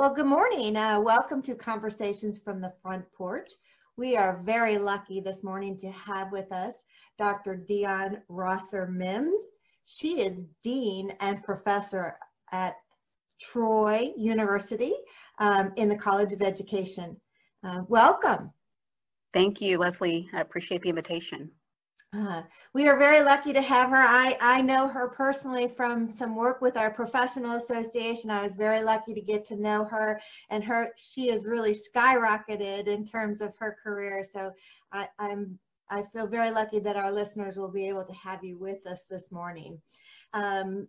Well, good morning. Uh, welcome to Conversations from the Front Porch. We are very lucky this morning to have with us Dr. Dion Rosser Mims. She is Dean and Professor at Troy University um, in the College of Education. Uh, welcome. Thank you, Leslie. I appreciate the invitation. Uh, we are very lucky to have her. I, I know her personally from some work with our professional association. I was very lucky to get to know her and her she has really skyrocketed in terms of her career. So I, I'm I feel very lucky that our listeners will be able to have you with us this morning. Um,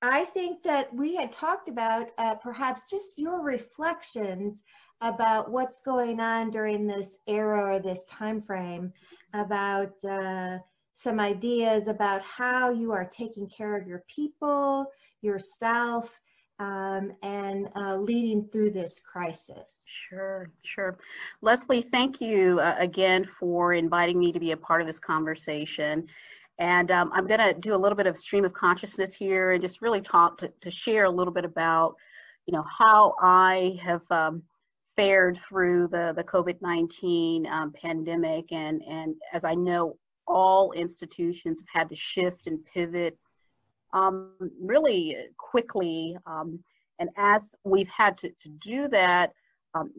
I think that we had talked about uh, perhaps just your reflections about what's going on during this era or this time frame about uh, some ideas about how you are taking care of your people, yourself, um, and uh, leading through this crisis. Sure, sure. Leslie, thank you uh, again for inviting me to be a part of this conversation. And um, I'm going to do a little bit of stream of consciousness here and just really talk to, to share a little bit about, you know, how I have um, fared through the, the COVID-19 um, pandemic. And, and as I know, all institutions have had to shift and pivot um, really quickly. Um, and as we've had to, to do that, um,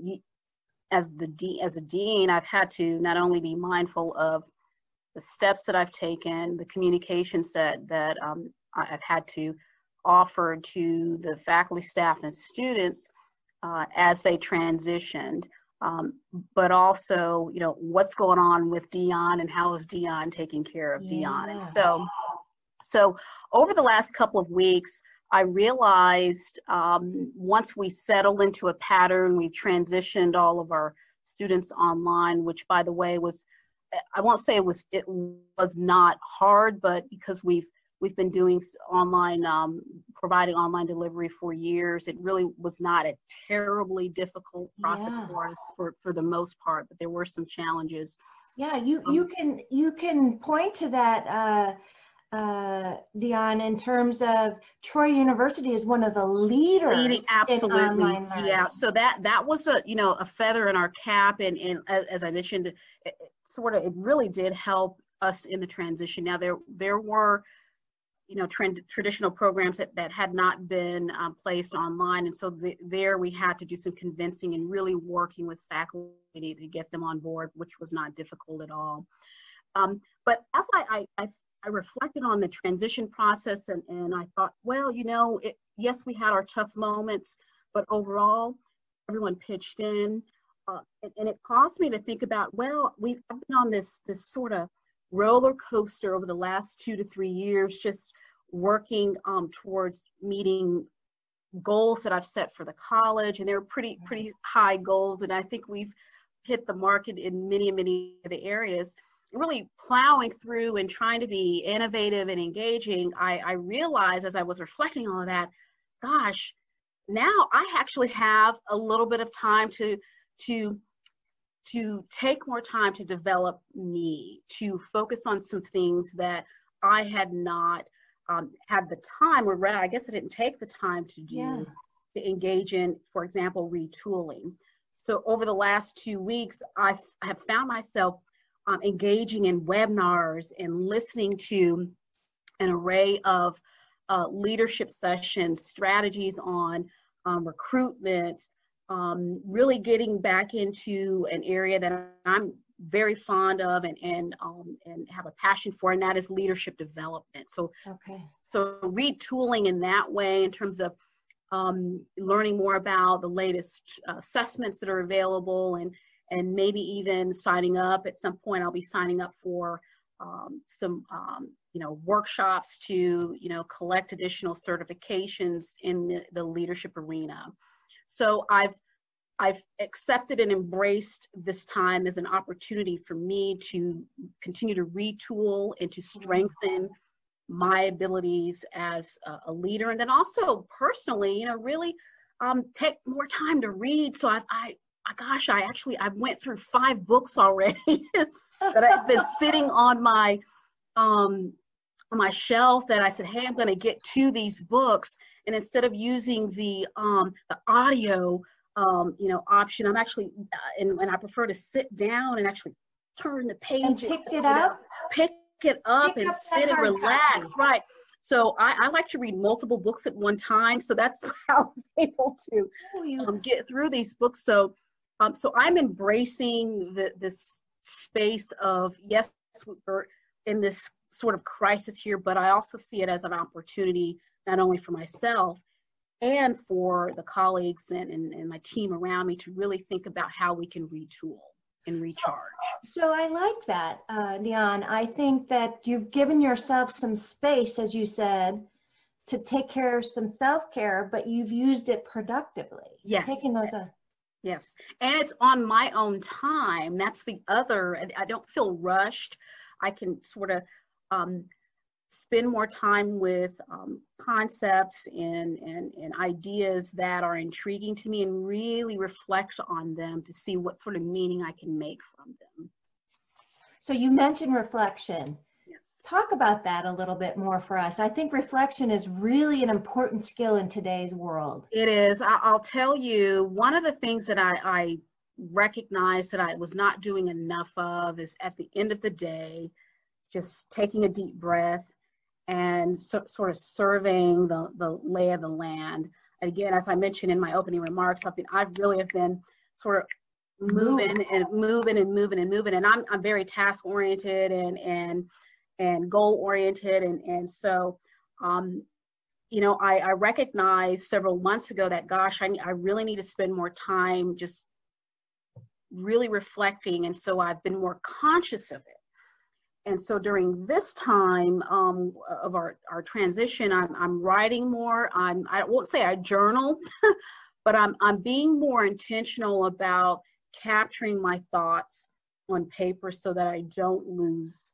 as the de- as a dean, I've had to not only be mindful of the steps that I've taken, the communications that that um, I've had to offer to the faculty, staff, and students, uh, as they transitioned. Um, but also, you know, what's going on with Dion and how is Dion taking care of yeah. Dion? And so, so over the last couple of weeks, I realized um, once we settled into a pattern, we transitioned all of our students online, which by the way was, I won't say it was it was not hard, but because we've We've been doing online, um, providing online delivery for years. It really was not a terribly difficult process yeah. for us for, for the most part, but there were some challenges. Yeah, you, um, you can you can point to that uh, uh, Dion, in terms of Troy University is one of the leaders leading, absolutely. in online. Yeah, so that that was a you know a feather in our cap, and and as, as I mentioned, it, it sort of it really did help us in the transition. Now there there were you know, trend, traditional programs that, that had not been um, placed online. And so the, there we had to do some convincing and really working with faculty to get them on board, which was not difficult at all. Um, but as I, I, I, reflected on the transition process and, and I thought, well, you know, it, yes, we had our tough moments, but overall, everyone pitched in. Uh, and, and, it caused me to think about, well, we've been on this, this sort of roller coaster over the last two to three years, just working um, towards meeting goals that I've set for the college, and they're pretty pretty high goals, and I think we've hit the market in many many of the areas. Really plowing through and trying to be innovative and engaging, I, I realized as I was reflecting on that, gosh, now I actually have a little bit of time to to to take more time to develop me, to focus on some things that I had not um, had the time, or rather, I guess I didn't take the time to do, yeah. to engage in, for example, retooling. So over the last two weeks, I've, I have found myself um, engaging in webinars and listening to an array of uh, leadership sessions, strategies on um, recruitment, um, really getting back into an area that I'm very fond of and and um, and have a passion for, and that is leadership development. So okay, so retooling in that way in terms of um, learning more about the latest uh, assessments that are available, and and maybe even signing up at some point. I'll be signing up for um, some um, you know workshops to you know collect additional certifications in the, the leadership arena. So I've I've accepted and embraced this time as an opportunity for me to continue to retool and to strengthen my abilities as a, leader. And then also personally, you know, really um, take more time to read. So I, I, gosh, I actually, I went through five books already that I've been sitting on my, um, on my shelf that I said, hey, I'm going to get to these books. and instead of using the um, the audio um, you know option, I'm actually uh, and, and I prefer to sit down and actually turn the page and pick it up, pick it up Pick and up sit and relax. copy. Right. So I, I like to read multiple books at one time. So that's how I was able to Oh, um, get through these books. So, um, so I'm embracing the, this space of yes, we're in this sort of crisis here, but I also see it as an opportunity not only for myself and for the colleagues and, and, and my team around me to really think about how we can retool and recharge. So I like that, uh. I think that you've given yourself some space, as you said, to take care of some self-care, but you've used it productively. Yes. Taking those, uh, Yes, and it's on my own time. That's the other. I- I don't feel rushed. I can sort of um, spend more time with um, concepts and, and and ideas that are intriguing to me, and really reflect on them to see what sort of meaning I can make from them. so you mentioned reflection. Yes. Talk about that a little bit more for us. I think reflection is really an important skill in today's world. It is. I'll tell you, one of the things that I, I recognized that I was not doing enough of is at the end of the day, just taking a deep breath and so, sort of surveying the, the lay of the land. And again, as I mentioned in my opening remarks, I've I've really have been sort of moving and moving and moving and moving. And I'm, I'm very task oriented and, and, and goal oriented. And, and so, um, you know, I, I recognized several months ago that, gosh, I, I really need to spend more time just really reflecting. And so I've been more conscious of it. And so during this time um, of our, our transition, I'm, I'm writing more. I'm, I won't say I journal, but I'm, I'm being more intentional about capturing my thoughts on paper so that I don't lose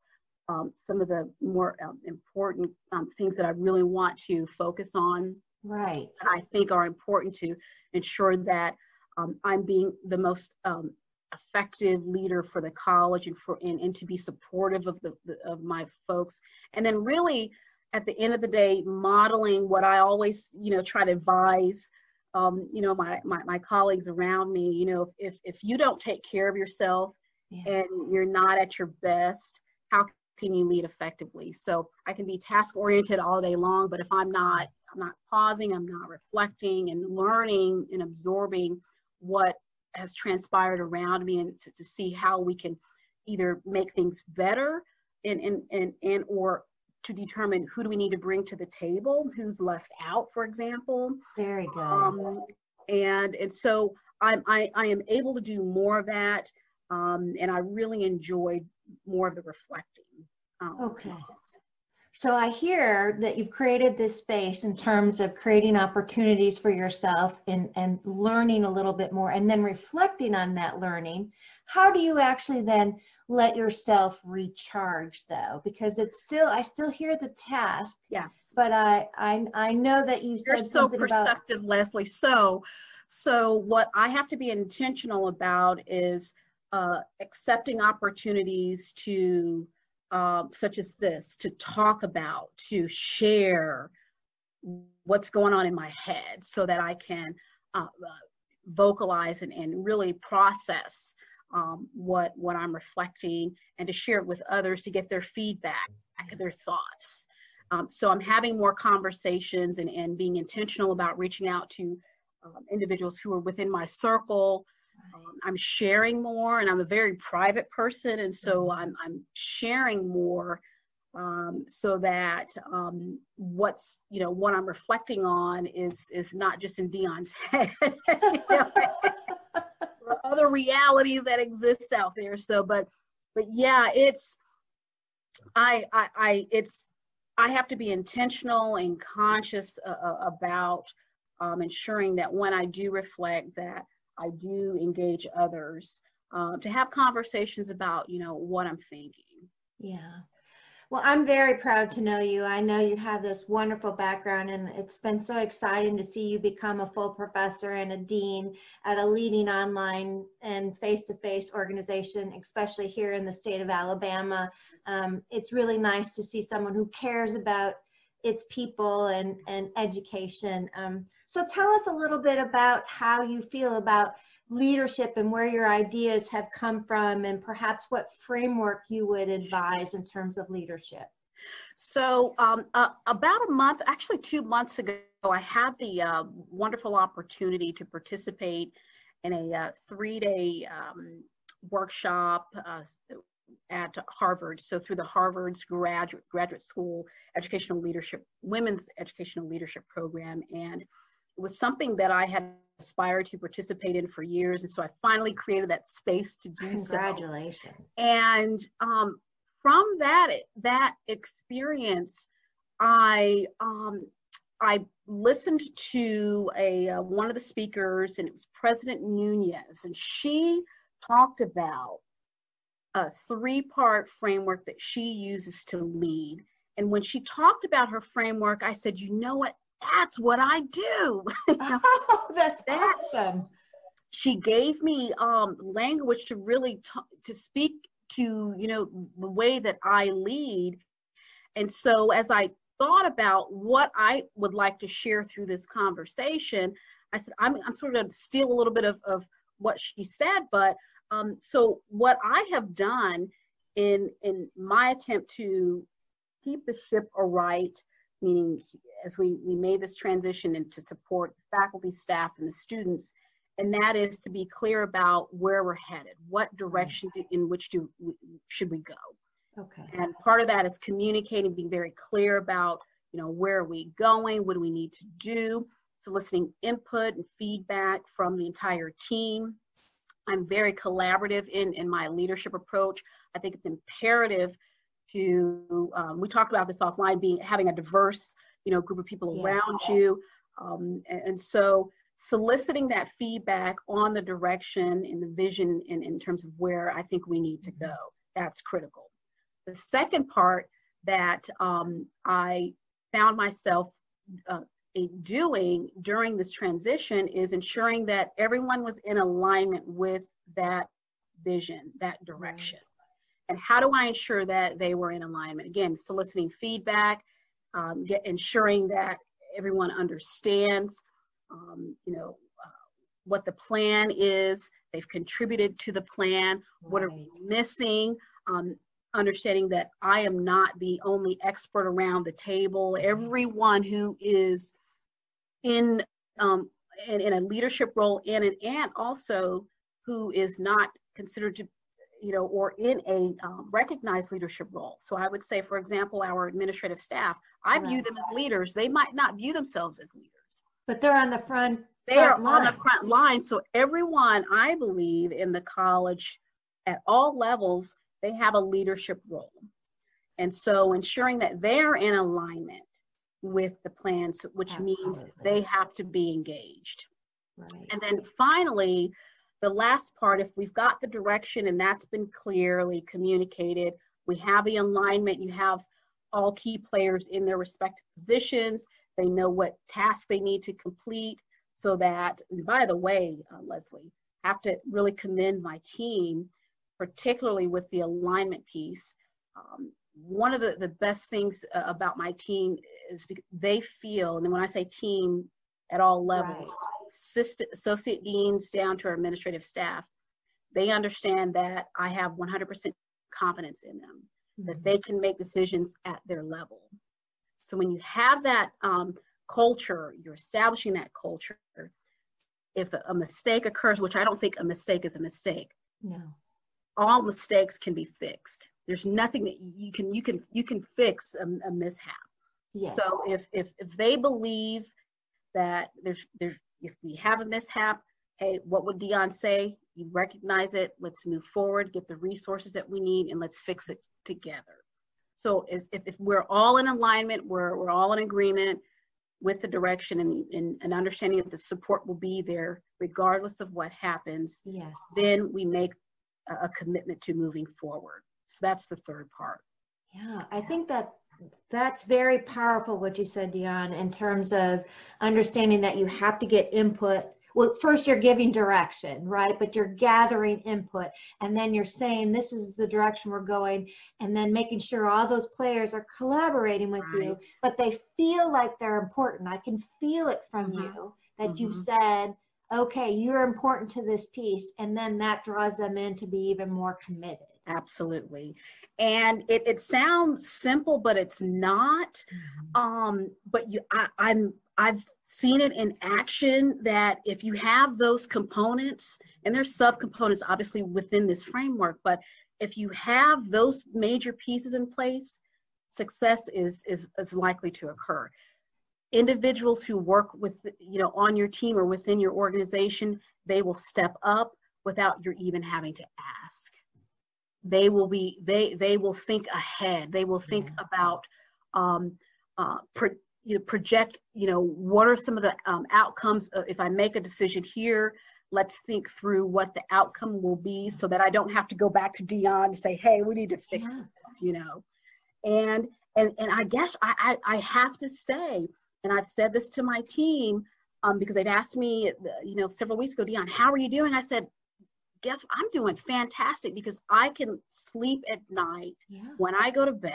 um, some of the more um, important um, things that I really want to focus on Right. I think are important to ensure that um, I'm being the most um, effective leader for the college and for and, and to be supportive of the, the of my folks and then really at the end of the day modeling what I always you know try to advise um, you know my, my my colleagues around me you know if if you don't take care of yourself Yeah. and you're not at your best how can you lead effectively so i can be task oriented all day long but if i'm not i'm not pausing i'm not reflecting and learning and absorbing what has transpired around me and to, to see how we can either make things better and and and, and or to determine who do we need to bring to the table who's left out for example Very good. um, and and so I'm, I, I am able to do more of that, um, and I really enjoyed more of the reflecting. Um, Okay. piece. So I hear that you've created this space in terms of creating opportunities for yourself and, and learning a little bit more and then reflecting on that learning. How do you actually then let yourself recharge though? Because it's still, I still hear the task, Yes, but I, I, I know that you you're said so something about, perceptive, Leslie. So, so what I have to be intentional about is uh, accepting opportunities to, um, such as this, to talk about, to share what's going on in my head, so that I can uh, vocalize and, and really process um, what what I'm reflecting, and to share it with others to get their feedback, their thoughts. Um, so I'm having more conversations and, and being intentional about reaching out to um, individuals who are within my circle. Um, I'm sharing more, and I'm a very private person, and so I'm I'm sharing more um, so that um, what's you know what I'm reflecting on is is not just in Dion's head. know, other realities that exist out there. So, but but yeah, it's I I, I it's I have to be intentional and conscious uh, uh, about um, ensuring that when I do reflect, that I do engage others um, to have conversations about you know what I'm thinking. yeah. Well, I'm very proud to know you. I know you have this wonderful background, and it's been so exciting to see you become a full professor and a dean at a leading online and face-to-face organization, especially here in the state of Alabama. Um, it's really nice to see someone who cares about its people and, and education. Um, so tell us a little bit about how you feel about leadership and where your ideas have come from and perhaps what framework you would advise in terms of leadership. So um, uh, about a month, actually two months ago, I had the uh, wonderful opportunity to participate in a uh, three-day um, workshop uh, at Harvard. So through the Harvard's graduate graduate school educational leadership, women's educational leadership program, and was something that I had aspired to participate in for years, and so I finally created that space to do Congratulations. so. Congratulations! And um, from that that experience, I um, I listened to a uh, one of the speakers, and it was President Nunez, and she talked about a three-part framework that she uses to lead. And when she talked about her framework, I said, "You know what? That's what I do." oh, that's, that's awesome. She gave me um, language to really t- to speak to you know the way that I lead. And so as I thought about what I would like to share through this conversation, I said, I'm, I'm sort of steal a little bit of, of what she said, but um, so what I have done in, in my attempt to keep the ship aright, meaning as we, we made this transition and to support faculty, staff, and the students, and that is to be clear about where we're headed, what mm-hmm. direction do, in which do should we go. Okay. And part of that is communicating, being very clear about, you know, where are we going? What do we need to do? Soliciting input and feedback from the entire team. I'm very collaborative in, in my leadership approach. I think it's imperative to, um, we talked about this offline, being having a diverse, you know, group of people yeah. around you. Um, and, and, so soliciting that feedback on the direction and the vision in, in terms of where I think we need to go, that's critical. The second part that um, I found myself uh, doing during this transition is ensuring that everyone was in alignment with that vision, that direction. And how do I ensure that they were in alignment? Again, soliciting feedback, um, get, ensuring that everyone understands, um, you know, uh, what the plan is. They've contributed to the plan. What are we missing? Um, understanding that I am not the only expert around the table. Everyone who is in um, in, in a leadership role and an and also who is not considered to you know or in a um, recognized leadership role so i would say for example our administrative staff i right. view them as leaders they might not view themselves as leaders but they're on the front they are on the front line so everyone i believe in the college at all levels they have a leadership role. And so ensuring that they're in alignment with the plans, which Absolutely. means they have to be engaged. Right. And then finally, the last part, if we've got the direction and that's been clearly communicated, we have the alignment, you have all key players in their respective positions, they know what tasks they need to complete so that, by the way, uh, Leslie, I have to really commend my team particularly with the alignment piece. Um, one of the, the best things uh, about my team is they feel, and when I say team at all levels, right. associate deans down to our administrative staff, they understand that I have 100% confidence in them, mm-hmm. that they can make decisions at their level. So when you have that um, culture, you're establishing that culture. If a, a mistake occurs, which I don't think a mistake is a mistake. No all mistakes can be fixed. There's nothing that you can you can you can fix a, a mishap. Yes. So if if if they believe that there's there's if we have a mishap, hey, what would Dion say? You recognize it. Let's move forward, get the resources that we need, and let's fix it together. So if, if we're all in alignment, we're we're all in agreement with the direction and, and, and understanding that the support will be there regardless of what happens. Yes. Then we make a commitment to moving forward. So that's the third part. Yeah, I think that that's very powerful what you said, Dion, in terms of understanding that you have to get input well, first you're giving direction, right? But you're gathering input and then you're saying this is the direction we're going and then making sure all those players are collaborating with right. you, but they feel like they're important. I can feel it from mm-hmm. you that mm-hmm. you've said, okay, you're important to this piece. And then that draws them in to be even more committed. Absolutely. And it, it sounds simple, but it's not. Mm-hmm. Um, but you I, I'm I've seen it in action that if you have those components, and there's subcomponents obviously within this framework, but if you have those major pieces in place, success is is, is likely to occur. Individuals who work with you know on your team or within your organization, they will step up without your even having to ask. They will be they they will think ahead. They will think yeah. about um, uh, pro, you know, project, you know, what are some of the um, outcomes of, if I make a decision here, let's think through what the outcome will be so that I don't have to go back to Dion to say, hey, we need to fix yeah. this, you know. And and and I guess I, I, I have to say, and I've said this to my team, um, because they've asked me, you know, several weeks ago, Dion, how are you doing? I said, guess what? I'm doing fantastic because I can sleep at night yeah. when I go to bed.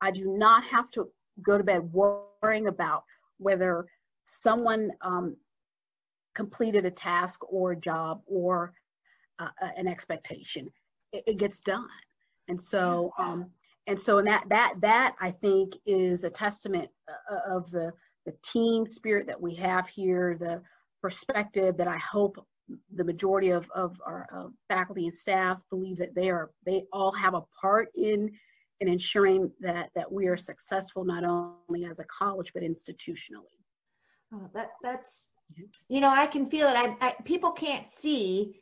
I do not have to go to bed worrying about whether someone um, completed a task or a job or uh, an expectation. It, it, gets done, and so um, and so and that that that I think is a testament uh, uh, of the the team spirit that we have here, the perspective that I hope the majority of, of our uh, faculty and staff believe that they are they all have a part in in ensuring that, that we are successful not only as a college but institutionally. Oh, that that's you know I can feel it. I, I people can't see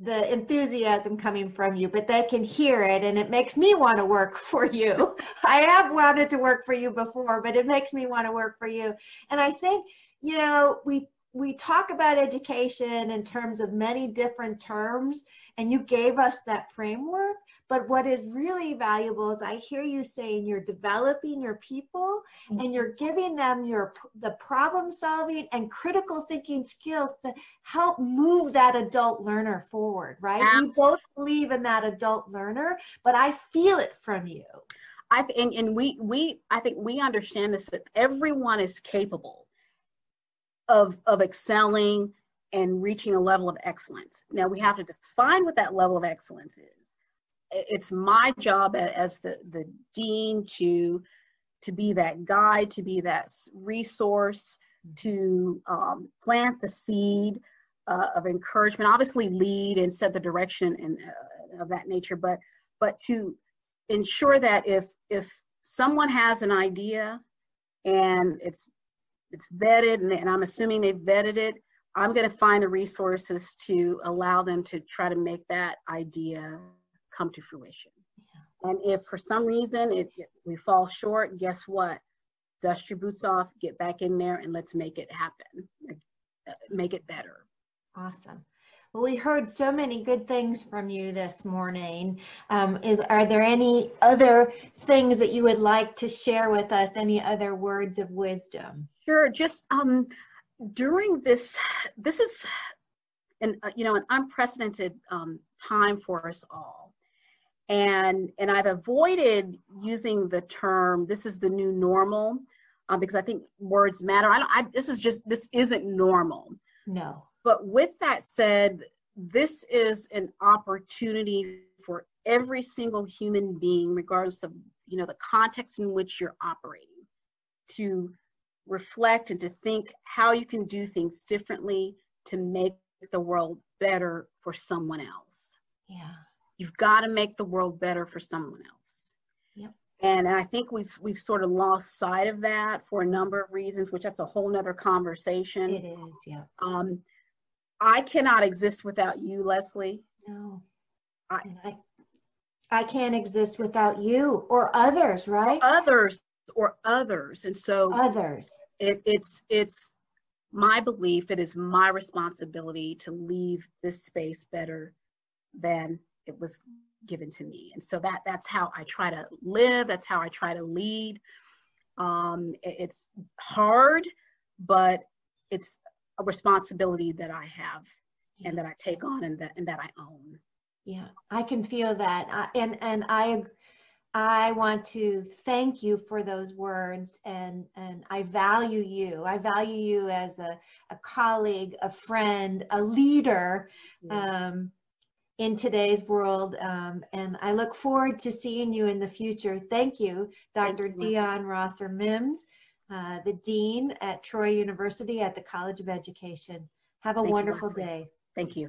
the enthusiasm coming from you, but they can hear it, and it makes me want to work for you. I have wanted to work for you before, but it makes me want to work for you. And I think you know we we talk about education in terms of many different terms, and you gave us that framework. But what is really valuable is I hear you saying you're developing your people mm-hmm. and you're giving them your the problem solving and critical thinking skills to help move that adult learner forward, right? Absolutely. We both believe in that adult learner, but I feel it from you. I and, and we we I think we understand this that everyone is capable of of excelling and reaching a level of excellence. Now we have to define what that level of excellence is it's my job as the, the dean to to be that guide, to be that resource, to um, plant the seed uh, of encouragement. Obviously, lead and set the direction and uh, of that nature, but but to ensure that if if someone has an idea and it's it's vetted, and, and I'm assuming they've vetted it, I'm going to find the resources to allow them to try to make that idea come to fruition. Yeah. And if for some reason it, we fall short, guess what? Dust your boots off, get back in there, and let's make it happen. Uh, make it better. Awesome. Well, we heard so many good things from you this morning. Um, is, are there any other things that you would like to share with us? Any other words of wisdom? Sure. Just um, during this, this is an uh, you know an unprecedented um, time for us all and and I've avoided using the term "this is the new normal" uh, because I think words matter. I don't. I, this is just this isn't normal. No. But with that said, this is an opportunity for every single human being, regardless of you know the context in which you're operating, to reflect and to think how you can do things differently to make the world better for someone else. Yeah. You've got to make the world better for someone else. Yep. And I think we've we've sort of lost sight of that for a number of reasons, which that's a whole nother conversation. It is, yeah. Um, I cannot exist without you, Leslie. No. I, I, I can't exist without you or others, right? Or others or others. And so others. It, it's it's my belief, it is my responsibility to leave this space better than it was given to me and so that that's how i try to live that's how i try to lead um, it, it's hard but it's a responsibility that I have and that I take on and that and that I own. Yeah, I can feel that. I- And, and I, I want to thank you for those words and, and I value you. I value you as a, a colleague, a friend, a leader um, in today's world. Um, and I look forward to seeing you in the future. Thank you, Thank Dr. you, Dion Rosser Mims, uh, the Dean at Troy University at the College of Education. Have a Thank wonderful Leslie. day. Thank you.